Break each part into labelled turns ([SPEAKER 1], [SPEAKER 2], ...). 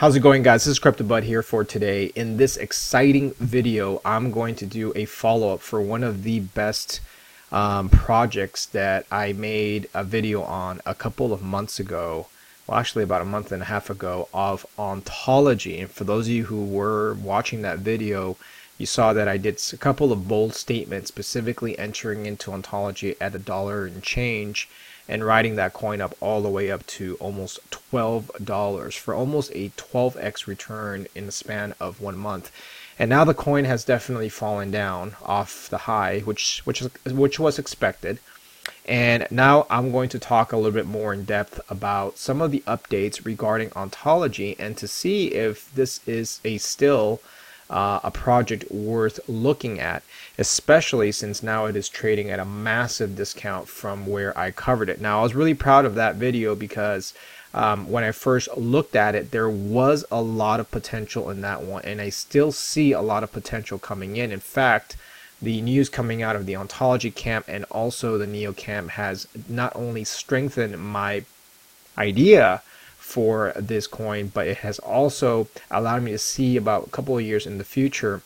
[SPEAKER 1] How's it going guys? This is CryptoBud here for today. In this exciting video, I'm going to do a follow-up for one of the best um, projects that I made a video on a couple of months ago. Well, actually about a month and a half ago of ontology. And for those of you who were watching that video, you saw that I did a couple of bold statements specifically entering into ontology at a dollar and change and riding that coin up all the way up to almost $12 for almost a 12x return in the span of one month. And now the coin has definitely fallen down off the high, which which which was expected. And now I'm going to talk a little bit more in depth about some of the updates regarding ontology and to see if this is a still uh, a project worth looking at, especially since now it is trading at a massive discount from where I covered it. Now, I was really proud of that video because um, when I first looked at it, there was a lot of potential in that one, and I still see a lot of potential coming in. In fact, the news coming out of the ontology camp and also the neo camp has not only strengthened my idea for this coin, but it has also allowed me to see about a couple of years in the future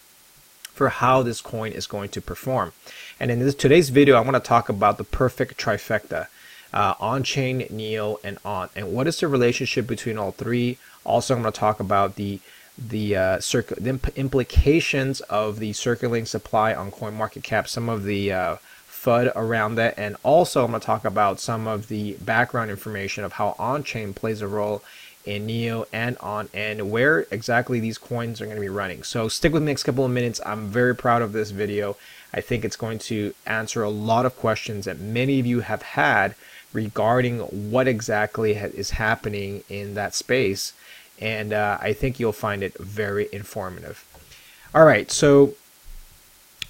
[SPEAKER 1] for how this coin is going to perform. And in this, today's video, I want to talk about the perfect trifecta, uh, on-chain, neo, and on. And what is the relationship between all three? Also, I'm going to talk about the the, uh, the implications of the circulating supply on CoinMarketCap, some of the uh, FUD around that. And also, I'm going to talk about some of the background information of how on-chain plays a role in Neo and on and where exactly these coins are going to be running. So stick with me next couple of minutes. I'm very proud of this video. I think it's going to answer a lot of questions that many of you have had regarding what exactly is happening in that space. And uh, I think you'll find it very informative. All right, so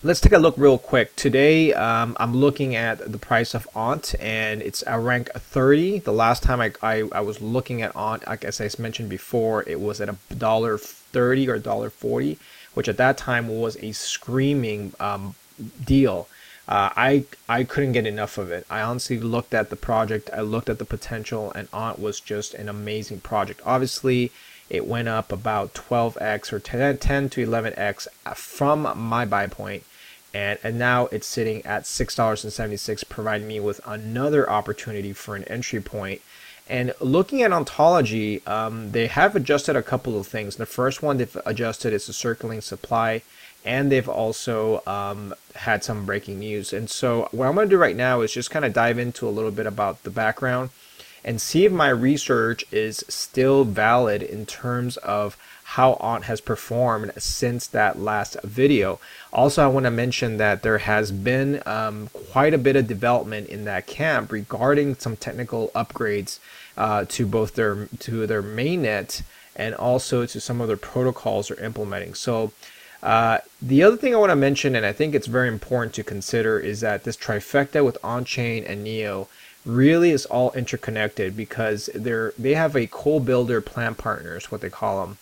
[SPEAKER 1] Let's take a look real quick. Today, um, I'm looking at the price of Ont, and it's a rank 30. The last time I, I, I was looking at like as I mentioned before, it was at a dollar 30 or dollar 40, which at that time was a screaming um, deal. Uh, I I couldn't get enough of it. I honestly looked at the project, I looked at the potential, and Ont was just an amazing project. Obviously, it went up about 12x or 10, 10 to 11x from my buy point and, and now it's sitting at $6.76 providing me with another opportunity for an entry point. and looking at ontology um, they have adjusted a couple of things the first one they've adjusted is the circling supply and they've also um, had some breaking news and so what i'm going to do right now is just kind of dive into a little bit about the background and see if my research is still valid in terms of how Ont has performed since that last video. Also, I want to mention that there has been um, quite a bit of development in that camp regarding some technical upgrades uh, to both their to their mainnet and also to some of their protocols they're implementing. So. Uh, the other thing I want to mention, and I think it's very important to consider, is that this trifecta with on-chain and Neo really is all interconnected because they're they have a co-builder plan partners, what they call them,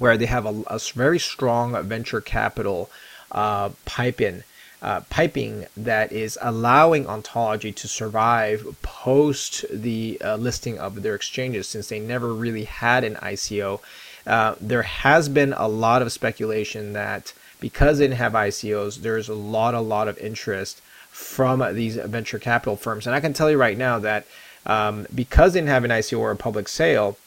[SPEAKER 1] where they have a, a very strong venture capital uh, piping, uh, piping that is allowing ontology to survive post the uh, listing of their exchanges since they never really had an ICO. Uh, there has been a lot of speculation that because they didn't have ICOs, there's a lot, a lot of interest from these venture capital firms. And I can tell you right now that um, because they didn't have an ICO or a public sale,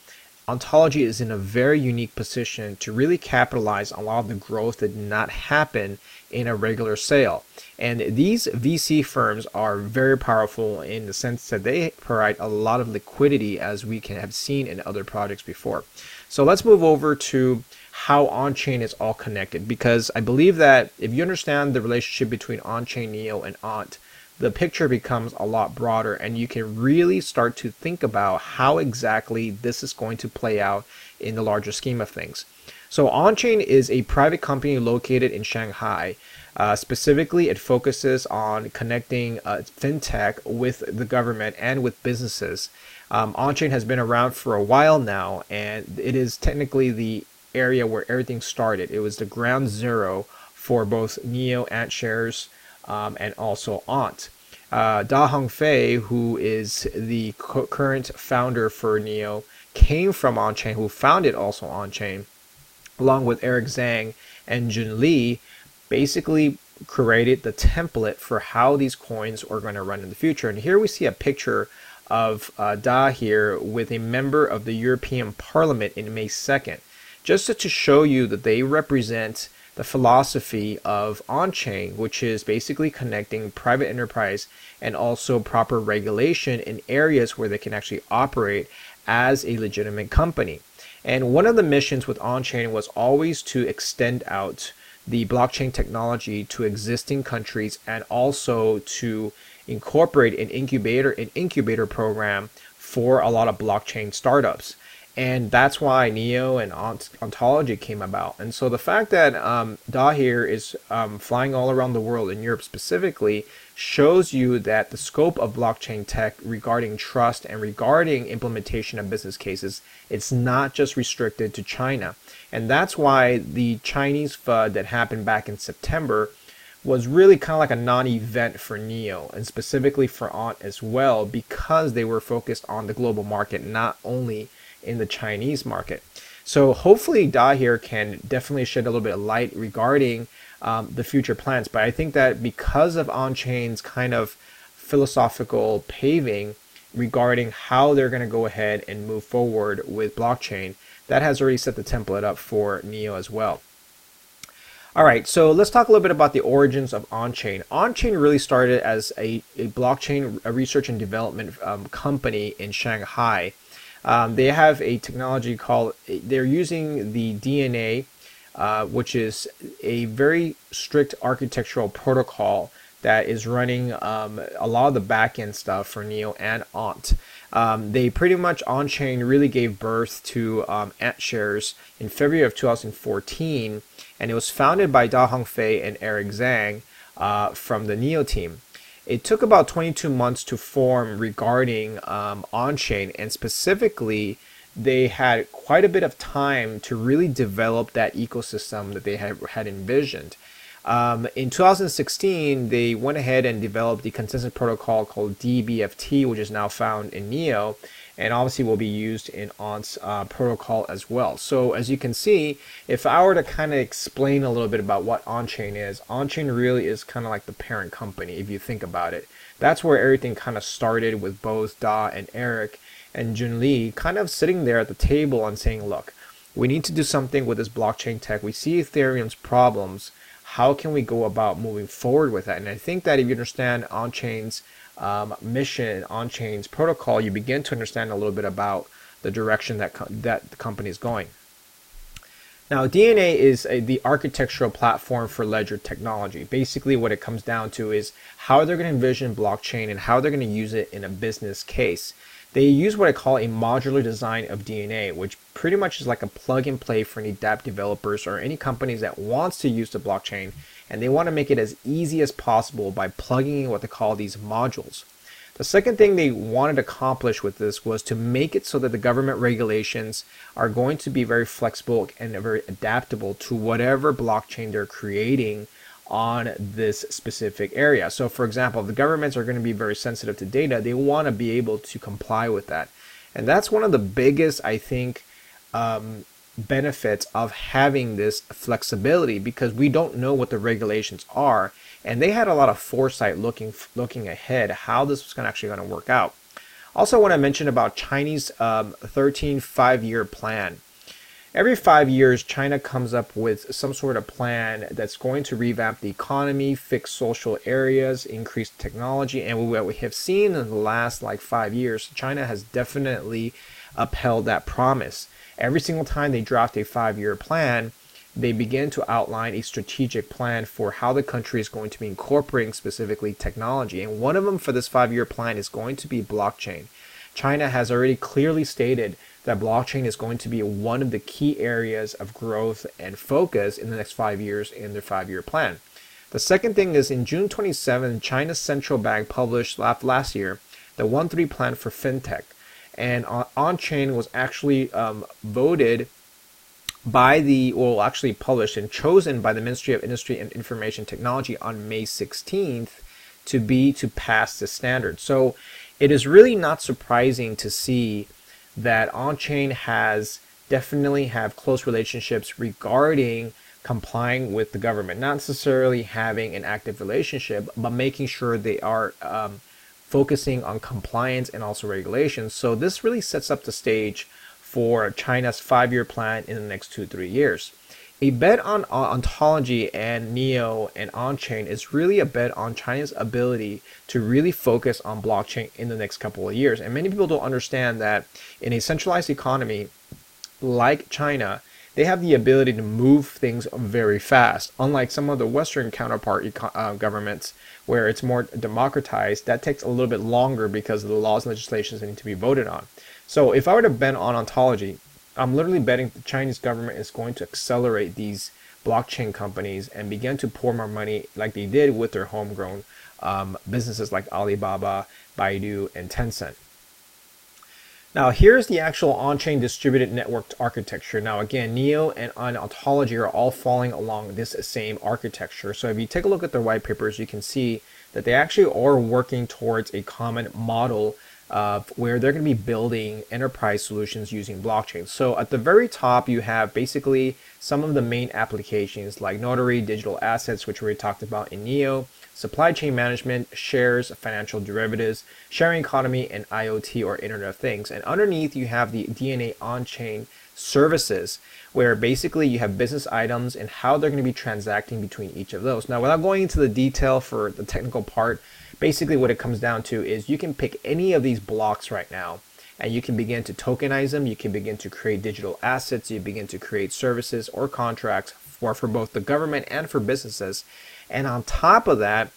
[SPEAKER 1] Ontology is in a very unique position to really capitalize on a lot of the growth that did not happen in a regular sale. And these VC firms are very powerful in the sense that they provide a lot of liquidity as we can have seen in other projects before. So let's move over to how on-chain is all connected because I believe that if you understand the relationship between on-chain Neo and Ont, the picture becomes a lot broader and you can really start to think about how exactly this is going to play out in the larger scheme of things. So OnChain is a private company located in Shanghai. Uh, specifically, it focuses on connecting uh, fintech with the government and with businesses. Um, OnChain has been around for a while now, and it is technically the area where everything started. It was the ground zero for both Neo, AntShares, um, and also Ont. uh, Da Hongfei, who is the co- current founder for Neo, came from OnChain, who founded also OnChain, along with Eric Zhang and Jun Li, basically created the template for how these coins are going to run in the future. And here we see a picture of uh, Da here with a member of the European Parliament in May 2nd, just to show you that they represent the philosophy of on-chain, which is basically connecting private enterprise and also proper regulation in areas where they can actually operate as a legitimate company. And one of the missions with on-chain was always to extend out the blockchain technology to existing countries and also to incorporate an incubator an incubator program for a lot of blockchain startups and that's why Neo and Ont- Ontology came about. And so the fact that um, Dahir is um, flying all around the world, in Europe specifically, shows you that the scope of blockchain tech regarding trust and regarding implementation of business cases, it's not just restricted to China. And that's why the Chinese FUD that happened back in September was really kind of like a non-event for Neo and specifically for Ont as well because they were focused on the global market, not only in the Chinese market. So hopefully Da here can definitely shed a little bit of light regarding um, the future plans. But I think that because of on-chain's kind of philosophical paving regarding how they're going to go ahead and move forward with blockchain, that has already set the template up for Neo as well. All right, so let's talk a little bit about the origins of OnChain. OnChain really started as a, a blockchain research and development um, company in Shanghai um, they have a technology called, they're using the DNA, uh, which is a very strict architectural protocol that is running um, a lot of the backend stuff for Neo and Ont. Um, they pretty much on chain really gave birth to um, AntShares in February of 2014, and it was founded by Da Hongfei and Eric Zhang uh, from the Neo team. It took about 22 months to form regarding um, on-chain, and specifically, they had quite a bit of time to really develop that ecosystem that they had, had envisioned. Um, in 2016, they went ahead and developed the consensus protocol called DBFT, which is now found in NEO, and obviously will be used in ONT's uh, protocol as well. So as you can see, if I were to kind of explain a little bit about what OnChain is, OnChain really is kind of like the parent company if you think about it. That's where everything kind of started with both Da and Eric and Jun Li kind of sitting there at the table and saying, look, we need to do something with this blockchain tech. We see Ethereum's problems. How can we go about moving forward with that? And I think that if you understand OnChain's um, mission on chains protocol, you begin to understand a little bit about the direction that co- that the company is going. Now, DNA is a, the architectural platform for ledger technology. Basically, what it comes down to is how they're going to envision blockchain and how they're going to use it in a business case. They use what I call a modular design of DNA, which pretty much is like a plug and play for any dApp developers or any companies that wants to use the blockchain and they want to make it as easy as possible by plugging in what they call these modules. The second thing they wanted to accomplish with this was to make it so that the government regulations are going to be very flexible and very adaptable to whatever blockchain they're creating on this specific area. So, for example, if the governments are going to be very sensitive to data, they want to be able to comply with that. And that's one of the biggest, I think, um, benefits of having this flexibility because we don't know what the regulations are. And they had a lot of foresight looking looking ahead how this was going actually going to work out. Also want to mention about chinese um, 13 five year plan. Every five years china comes up with some sort of plan that's going to revamp the economy fix social areas increase technology. And what we have seen in the last like five years china has definitely upheld that promise Every single time they draft a five year plan, they begin to outline a strategic plan for how the country is going to be incorporating specifically technology. And one of them for this five year plan is going to be blockchain. China has already clearly stated that blockchain is going to be one of the key areas of growth and focus in the next five years in their five year plan. The second thing is in June 27, China's central bank published last year the 1 3 plan for fintech and on chain was actually um, voted by the, well, actually published and chosen by the Ministry of Industry and Information Technology on May 16th to be to pass the standard. So it is really not surprising to see that on-chain has definitely have close relationships regarding complying with the government, not necessarily having an active relationship, but making sure they are um, focusing on compliance and also regulations. So this really sets up the stage for China's five-year plan in the next two, three years. A bet on ontology and Neo and on-chain is really a bet on China's ability to really focus on blockchain in the next couple of years. And many people don't understand that in a centralized economy like China, they have the ability to move things very fast. Unlike some of the Western counterpart uh, governments, where it's more democratized, that takes a little bit longer because of the laws and legislations that need to be voted on. So if I were to bet on ontology, I'm literally betting the Chinese government is going to accelerate these blockchain companies and begin to pour more money like they did with their homegrown um, businesses like Alibaba, Baidu, and Tencent. Now here's the actual on-chain distributed networked architecture. Now again, Neo and Ontology are all falling along this same architecture. So if you take a look at their white papers, you can see that they actually are working towards a common model of where they're going to be building enterprise solutions using blockchain. So at the very top, you have basically some of the main applications like notary, digital assets, which we talked about in Neo, supply chain management, shares, financial derivatives, sharing economy, and IoT or Internet of Things. And underneath, you have the DNA on chain services, where basically you have business items and how they're going to be transacting between each of those. Now, without going into the detail for the technical part, basically what it comes down to is you can pick any of these blocks right now and you can begin to tokenize them. You can begin to create digital assets. You begin to create services or contracts for, for both the government and for businesses. And on top of that,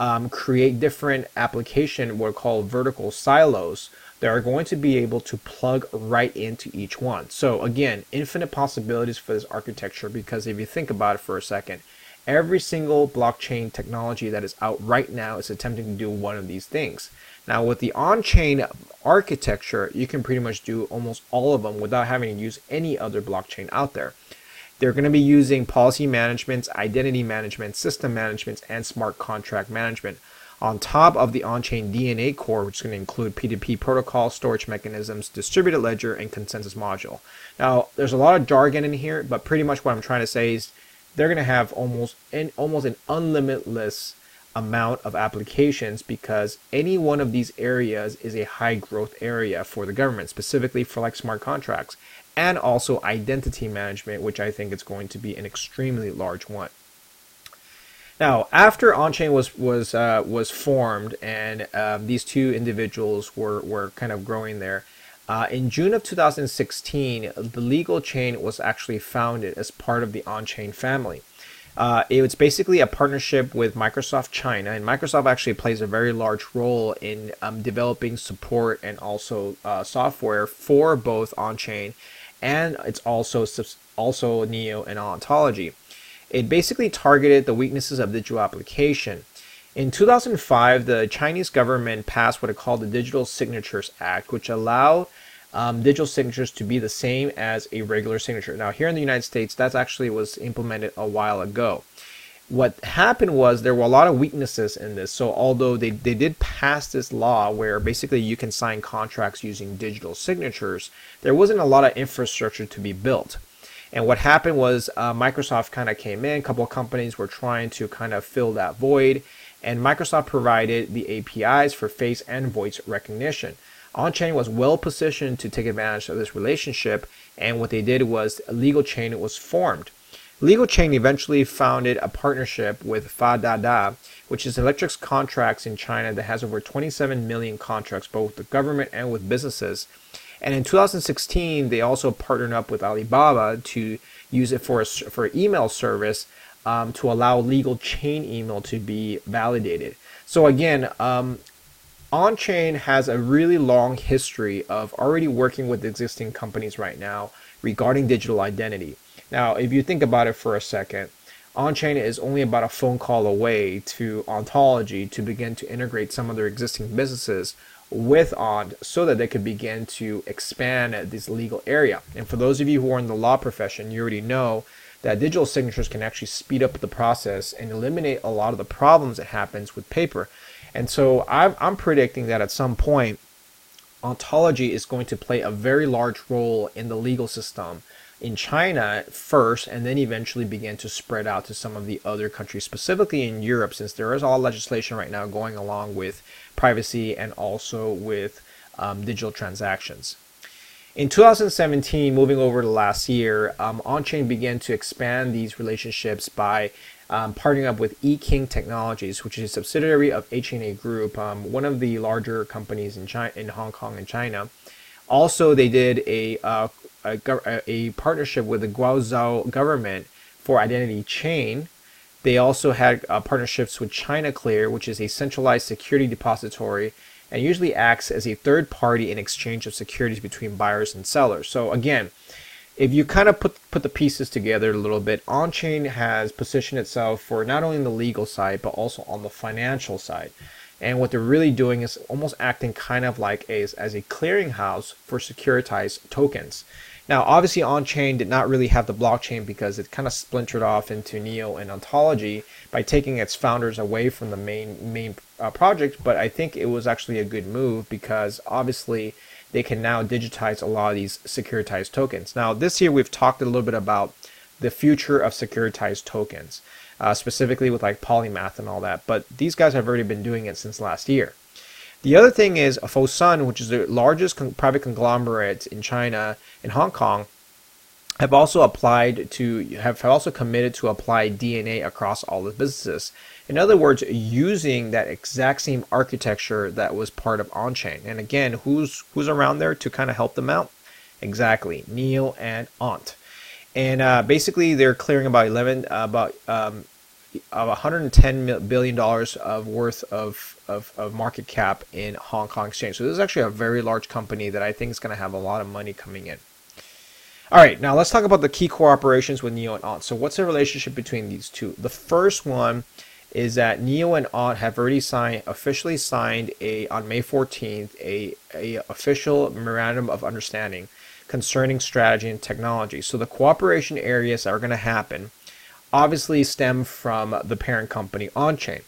[SPEAKER 1] um, create different application, what are called vertical silos that are going to be able to plug right into each one. So again, infinite possibilities for this architecture because if you think about it for a second, every single blockchain technology that is out right now is attempting to do one of these things. Now with the on-chain architecture, you can pretty much do almost all of them without having to use any other blockchain out there. They're going to be using policy management, identity management, system management, and smart contract management on top of the on-chain DNA core, which is going to include P2P protocol, storage mechanisms, distributed ledger, and consensus module. Now, there's a lot of jargon in here, but pretty much what I'm trying to say is they're going to have almost an, almost an unlimitless amount of applications because any one of these areas is a high growth area for the government, specifically for like smart contracts and also identity management, which I think is going to be an extremely large one. Now, after Onchain was was uh, was formed, and um, these two individuals were were kind of growing there. Uh, in June of 2016, the legal chain was actually founded as part of the Onchain family. Uh, was basically a partnership with Microsoft China, and Microsoft actually plays a very large role in um, developing support and also uh, software for both on-chain and it's also also Neo and Ontology. It basically targeted the weaknesses of digital application. In 2005, the Chinese government passed what it called the Digital Signatures Act, which allowed um, digital signatures to be the same as a regular signature. Now, here in the United States, that actually was implemented a while ago what happened was there were a lot of weaknesses in this. So although they, they did pass this law where basically you can sign contracts using digital signatures, there wasn't a lot of infrastructure to be built. And what happened was uh, Microsoft kind of came in, a couple of companies were trying to kind of fill that void, and Microsoft provided the APIs for face and voice recognition. OnChain was well positioned to take advantage of this relationship, and what they did was a legal chain was formed. Legal Chain eventually founded a partnership with FaDaDa, which is electric contracts in China that has over 27 million contracts, both with the government and with businesses. And in 2016, they also partnered up with Alibaba to use it for a, for email service um, to allow legal chain email to be validated. So again, um, on-chain has a really long history of already working with existing companies right now regarding digital identity. Now, if you think about it for a second, OnChain is only about a phone call away to Ontology to begin to integrate some of their existing businesses with ONT so that they could begin to expand this legal area. And for those of you who are in the law profession, you already know that digital signatures can actually speed up the process and eliminate a lot of the problems that happens with paper. And so I'm, I'm predicting that at some point, ontology is going to play a very large role in the legal system in China first, and then eventually began to spread out to some of the other countries, specifically in Europe, since there is all legislation right now going along with privacy and also with um, digital transactions. In 2017, moving over to last year, um, OnChain began to expand these relationships by um, partnering up with eKing Technologies, which is a subsidiary of HNA Group, um, one of the larger companies in China, in Hong Kong and China. Also, they did a, uh, a, a partnership with the Guizhou government for Identity Chain. They also had uh, partnerships with China Clear, which is a centralized security depository and usually acts as a third party in exchange of securities between buyers and sellers. So again, if you kind of put put the pieces together a little bit, OnChain has positioned itself for not only the legal side but also on the financial side. And what they're really doing is almost acting kind of like a, as a clearinghouse for securitized tokens. Now, obviously, on-chain did not really have the blockchain because it kind of splintered off into Neo and Ontology by taking its founders away from the main main uh, project. But I think it was actually a good move because obviously they can now digitize a lot of these securitized tokens. Now, this year we've talked a little bit about the future of securitized tokens, uh, specifically with like Polymath and all that. But these guys have already been doing it since last year. The other thing is Fosun, which is the largest con- private conglomerate in China and Hong Kong, have also applied to have also committed to apply DNA across all the businesses. In other words, using that exact same architecture that was part of OnChain. And again, who's who's around there to kind of help them out? Exactly, Neo and Ont. And uh, basically, they're clearing about 11 uh, about um, of 110 billion dollars of worth of, of, of, market cap in Hong Kong Exchange. So this is actually a very large company that I think is going to have a lot of money coming in. All right, now let's talk about the key cooperations with Neo and Ont. So what's the relationship between these two? The first one is that Neo and Ont have already signed, officially signed a on May 14th, a, a official memorandum of understanding concerning strategy and technology. So the cooperation areas that are going to happen obviously stem from the parent company OnChain.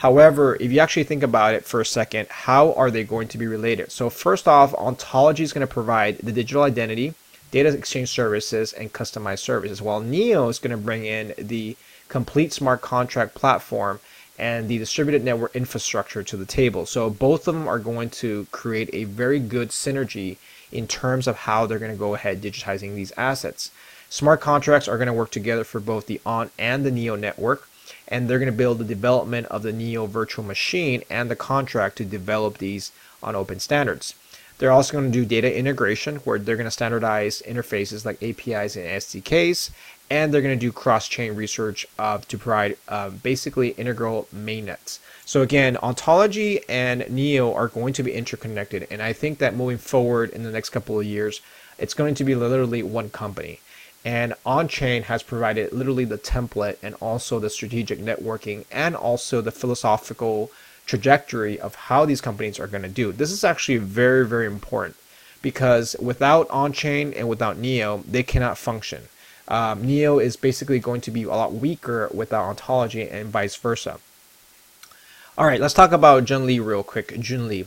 [SPEAKER 1] However, if you actually think about it for a second, how are they going to be related? So first off, Ontology is going to provide the digital identity, data exchange services, and customized services, while Neo is going to bring in the complete smart contract platform and the distributed network infrastructure to the table. So both of them are going to create a very good synergy in terms of how they're going to go ahead digitizing these assets. Smart contracts are going to work together for both the ON and the NEO network, and they're going to build the development of the NEO virtual machine and the contract to develop these on open standards. They're also going to do data integration, where they're going to standardize interfaces like APIs and SDKs, and they're going to do cross-chain research uh, to provide uh, basically integral mainnets. So again, ontology and Neo are going to be interconnected, and I think that moving forward in the next couple of years, it's going to be literally one company. And OnChain has provided literally the template and also the strategic networking and also the philosophical trajectory of how these companies are going to do. This is actually very, very important because without OnChain and without Neo, they cannot function. Um, Neo is basically going to be a lot weaker without ontology and vice versa. All right, let's talk about Jun Li real quick. Jun Li.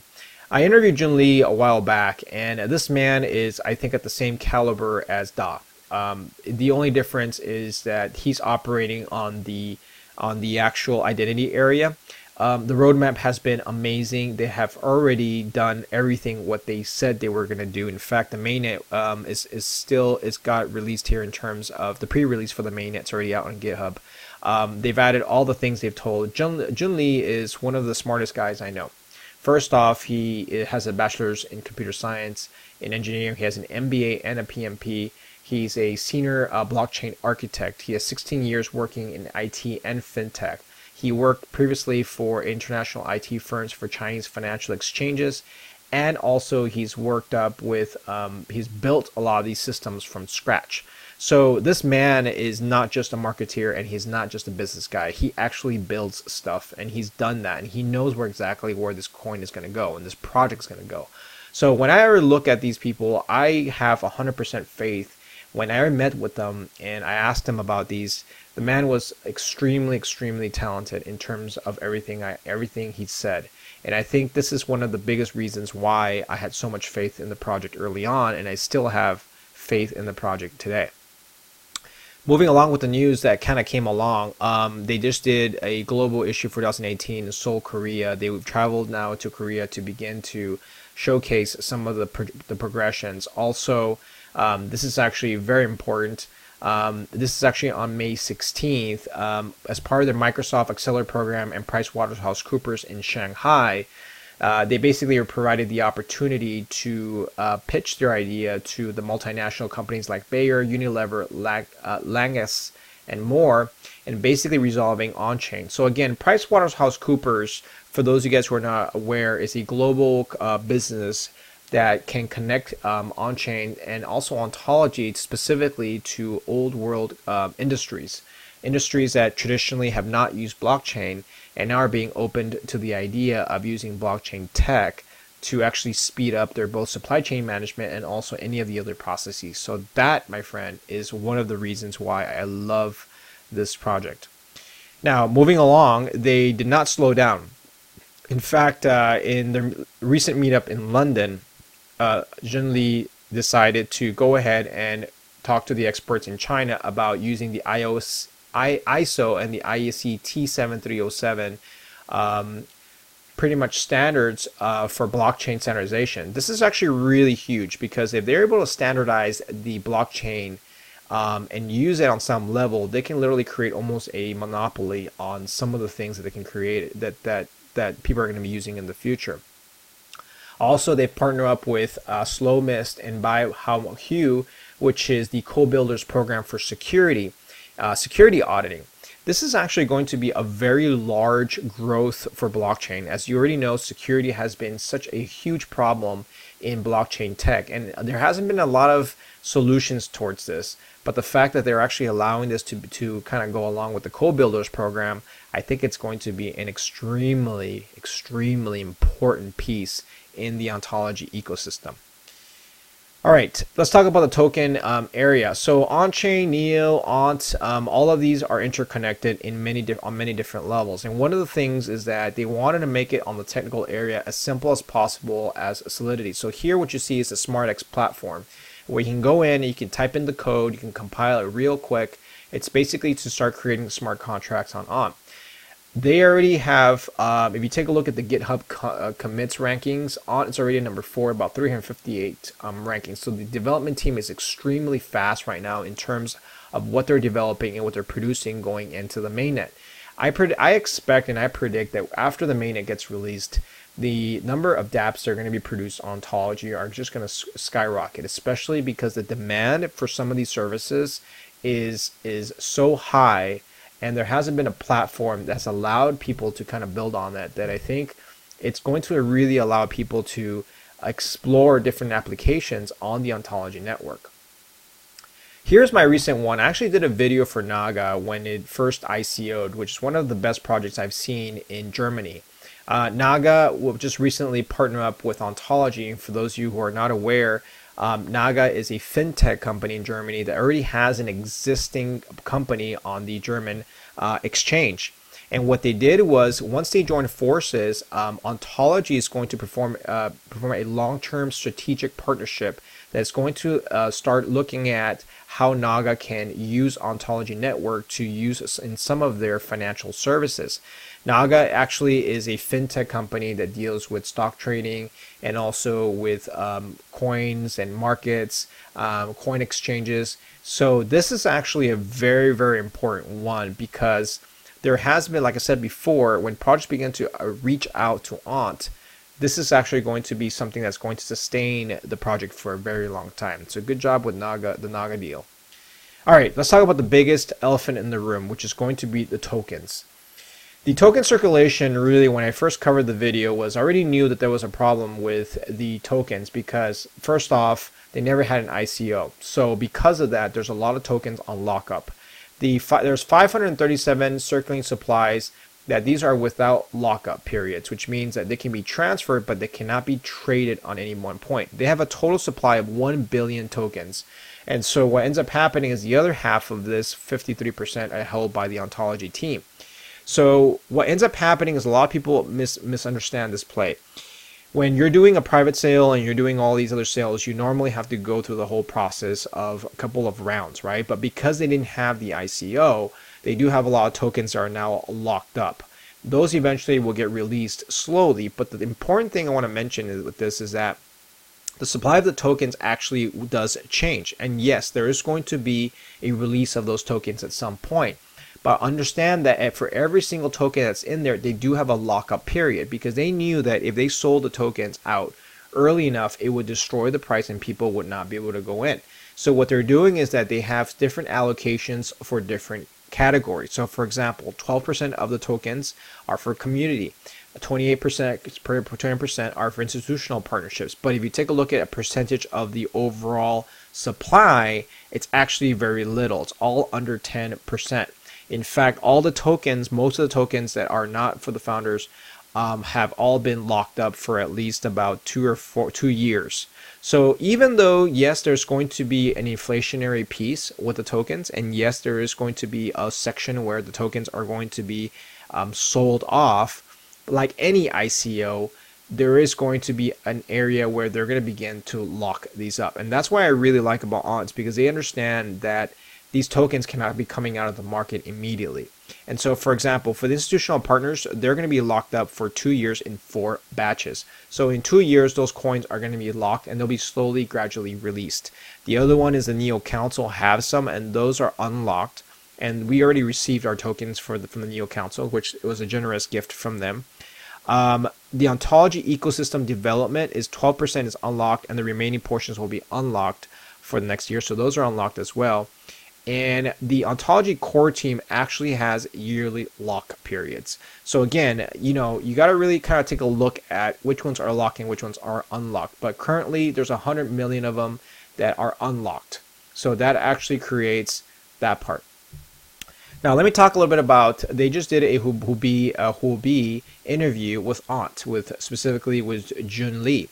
[SPEAKER 1] I interviewed Jun Li a while back, and this man is, I think, at the same caliber as Da. Um, the only difference is that he's operating on the on the actual identity area. Um, the roadmap has been amazing. They have already done everything what they said they were to do. In fact, the mainnet um, is is still is got released here in terms of the pre-release for the mainnet. It's already out on GitHub. Um, they've added all the things they've told. Jun, Jun Li is one of the smartest guys I know. First off, he has a bachelor's in computer science, in engineering. He has an MBA and a PMP. He's a senior uh, blockchain architect. He has 16 years working in IT and fintech. He worked previously for international IT firms for Chinese financial exchanges, and also he's worked up with, um, he's built a lot of these systems from scratch. So this man is not just a marketeer and he's not just a business guy. He actually builds stuff and he's done that and he knows where exactly where this coin is going to go and this project is going to go. So when I look at these people, I have 100% faith when I met with them and I asked him about these, the man was extremely, extremely talented in terms of everything I everything he said. And I think this is one of the biggest reasons why I had so much faith in the project early on, and I still have faith in the project today. Moving along with the news that kind of came along, um, they just did a global issue for 2018 in Seoul, Korea. They've traveled now to Korea to begin to showcase some of the, pro- the progressions. Also, um, this is actually very important. Um, this is actually on May 16th um, as part of their Microsoft Accelerate program and PricewaterhouseCoopers in Shanghai. Uh, they basically are provided the opportunity to uh, pitch their idea to the multinational companies like Bayer, Unilever, Lag, uh, Langes, and more, and basically resolving on chain. So, again, PricewaterhouseCoopers, for those of you guys who are not aware, is a global uh, business that can connect um, on chain and also ontology specifically to old world uh, industries, industries that traditionally have not used blockchain and now are being opened to the idea of using blockchain tech to actually speed up their both supply chain management and also any of the other processes. So that, my friend, is one of the reasons why I love this project. Now, moving along, they did not slow down. In fact, uh, in their recent meetup in London, uh, Jun Li decided to go ahead and talk to the experts in China about using the iOS, I, ISO and the IEC T7307 um, pretty much standards uh, for blockchain standardization. This is actually really huge because if they're able to standardize the blockchain um, and use it on some level, they can literally create almost a monopoly on some of the things that they can create that that that people are going to be using in the future. Also, they partner up with uh, SlowMist and BioHue, which is the co-builders program for security, uh, security auditing. This is actually going to be a very large growth for blockchain. As you already know, security has been such a huge problem in blockchain tech, and there hasn't been a lot of solutions towards this. But the fact that they're actually allowing this to, to kind of go along with the co-builders program, I think it's going to be an extremely, extremely important piece in the ontology ecosystem. All right, let's talk about the token um, area. So on-chain, Neo, Ont, um, all of these are interconnected in many on many different levels. And one of the things is that they wanted to make it on the technical area as simple as possible as Solidity. So here what you see is the SmartX platform where you can go in you can type in the code, you can compile it real quick. It's basically to start creating smart contracts on Ont they already have um, if you take a look at the github co- uh, commits rankings on it's already number four about 358 um, rankings. So the development team is extremely fast right now in terms of what they're developing and what they're producing going into the mainnet. I pred- i expect and i predict that after the mainnet gets released the number of dapps that are going to be produced on ontology are just going to skyrocket especially because the demand for some of these services is is so high and there hasn't been a platform that's allowed people to kind of build on that that i think it's going to really allow people to explore different applications on the ontology network. Here's my recent one. I actually did a video for naga when it first ico'd which is one of the best projects i've seen in germany. Uh, naga will just recently partner up with ontology. For those of you who are not aware um, Naga is a fintech company in Germany that already has an existing company on the German uh, exchange. And what they did was, once they joined forces, um, Ontology is going to perform uh, perform a long-term strategic partnership that's going to uh, start looking at how Naga can use Ontology Network to use in some of their financial services. Naga actually is a fintech company that deals with stock trading and also with um, coins and markets, um, coin exchanges. So this is actually a very, very important one because there has been, like I said before, when projects begin to uh, reach out to Ont, this is actually going to be something that's going to sustain the project for a very long time. So good job with Naga, the Naga deal. All right, let's talk about the biggest elephant in the room, which is going to be the tokens. The token circulation really, when I first covered the video, was I already knew that there was a problem with the tokens because, first off, they never had an ICO. So because of that, there's a lot of tokens on lockup. The fi- there's 537 circulating supplies that these are without lockup periods, which means that they can be transferred, but they cannot be traded on any one point. They have a total supply of 1 billion tokens. And so what ends up happening is the other half of this 53% are held by the ontology team. So what ends up happening is a lot of people mis- misunderstand this play. When you're doing a private sale and you're doing all these other sales, you normally have to go through the whole process of a couple of rounds, right? But because they didn't have the ICO, they do have a lot of tokens that are now locked up. Those eventually will get released slowly, but the important thing I want to mention with this is that the supply of the tokens actually does change. And yes, there is going to be a release of those tokens at some point. But understand that eh, for every single token that's in there, they do have a lockup period because they knew that if they sold the tokens out early enough, it would destroy the price and people would not be able to go in. So what they're doing is that they have different allocations for different categories. So for example, 12% of the tokens are for community. 28% per 20% are for institutional partnerships. But if you take a look at a percentage of the overall supply, it's actually very little. It's all under 10%. In fact, all the tokens, most of the tokens that are not for the founders, um, have all been locked up for at least about two or four two years. So even though yes, there's going to be an inflationary piece with the tokens, and yes, there is going to be a section where the tokens are going to be um, sold off, like any ICO, there is going to be an area where they're going to begin to lock these up. And that's why I really like about Once because they understand that these tokens cannot be coming out of the market immediately. And so, for example, for the institutional partners, they're going to be locked up for two years in four batches. So, in two years, those coins are going to be locked and they'll be slowly, gradually released. The other one is the Neo Council have some, and those are unlocked. And we already received our tokens for the, from the Neo Council, which was a generous gift from them. Um, the ontology ecosystem development is 12% is unlocked, and the remaining portions will be unlocked for the next year. So those are unlocked as well. And the ontology core team actually has yearly lock periods. So again, you know, you got to really kind of take a look at which ones are locking, which ones are unlocked. But currently, there's 100 million of them that are unlocked. So that actually creates that part. Now, let me talk a little bit about. They just did a Huobi, a Huobi interview with Ont, with specifically with Jun Li.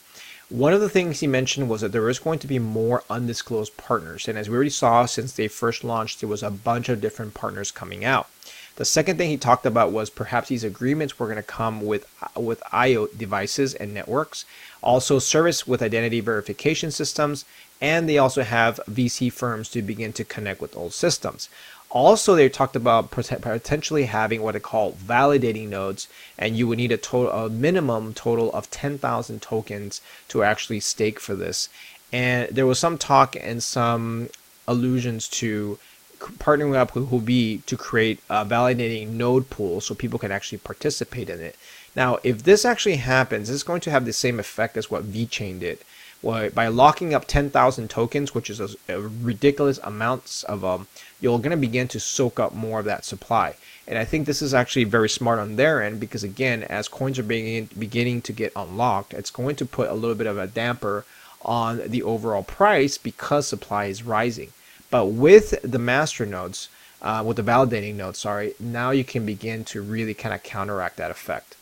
[SPEAKER 1] One of the things he mentioned was that there is going to be more undisclosed partners, and as we already saw since they first launched, there was a bunch of different partners coming out. The second thing he talked about was perhaps these agreements were going to come with with IO devices and networks, also service with identity verification systems, and they also have VC firms to begin to connect with old systems. Also, they talked about potentially having what they call validating nodes, and you would need a total, a minimum total of 10,000 tokens to actually stake for this. And there was some talk and some allusions to partnering up with Huobi to create a validating node pool so people can actually participate in it. Now, if this actually happens, it's going to have the same effect as what VeChain did by locking up 10,000 tokens, which is a, a ridiculous amounts of them, you're going to begin to soak up more of that supply. And I think this is actually very smart on their end because, again, as coins are beginning, beginning to get unlocked, it's going to put a little bit of a damper on the overall price because supply is rising. But with the master nodes, uh, with the validating nodes, sorry, now you can begin to really kind of counteract that effect.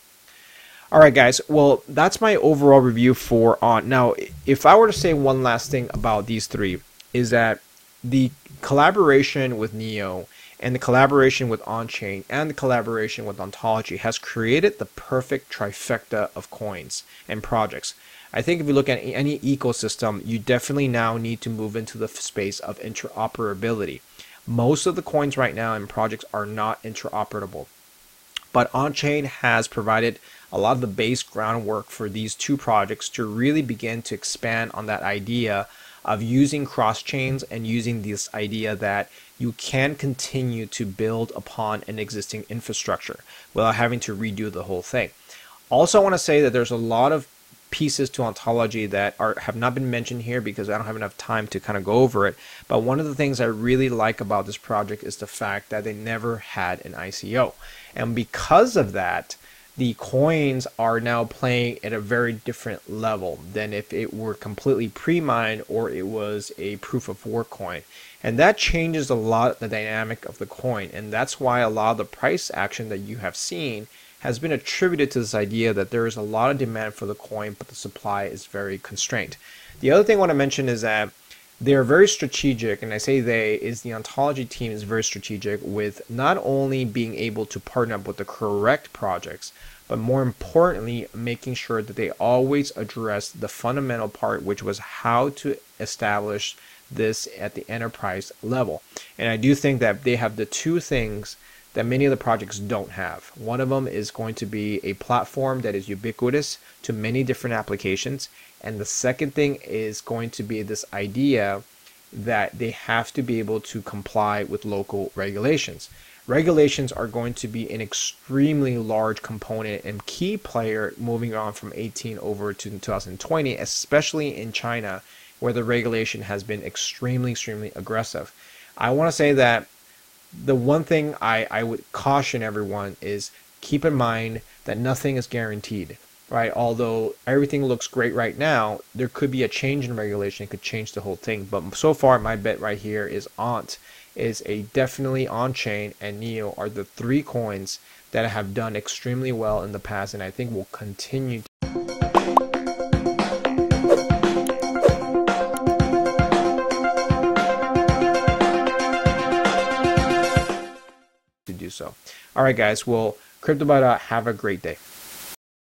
[SPEAKER 1] All right, guys. Well, that's my overall review for on. Now, if I were to say one last thing about these three, is that the collaboration with Neo and the collaboration with OnChain and the collaboration with Ontology has created the perfect trifecta of coins and projects. I think if you look at any ecosystem, you definitely now need to move into the space of interoperability. Most of the coins right now and projects are not interoperable. But OnChain has provided a lot of the base groundwork for these two projects to really begin to expand on that idea of using cross chains and using this idea that you can continue to build upon an existing infrastructure without having to redo the whole thing. Also, I want to say that there's a lot of pieces to ontology that are have not been mentioned here because I don't have enough time to kind of go over it. But one of the things I really like about this project is the fact that they never had an ICO. And because of that, the coins are now playing at a very different level than if it were completely pre-mined or it was a proof of work coin. And that changes a lot the dynamic of the coin. And that's why a lot of the price action that you have seen has been attributed to this idea that there is a lot of demand for the coin, but the supply is very constrained. The other thing I want to mention is that they're very strategic, and I say they is the ontology team is very strategic with not only being able to partner up with the correct projects, but more importantly, making sure that they always address the fundamental part, which was how to establish this at the enterprise level. And I do think that they have the two things that many of the projects don't have. One of them is going to be a platform that is ubiquitous to many different applications. And the second thing is going to be this idea that they have to be able to comply with local regulations. Regulations are going to be an extremely large component and key player moving on from 18 over to 2020, especially in China, where the regulation has been extremely, extremely aggressive. I want to say that the one thing I, I would caution everyone is keep in mind that nothing is guaranteed, right? Although everything looks great right now, there could be a change in regulation, it could change the whole thing. But so far, my bet right here is Ont is a definitely Onchain, and Neo are the three coins that have done extremely well in the past, and I think will continue. So. All right, guys. Well, CryptoButter, have a great day.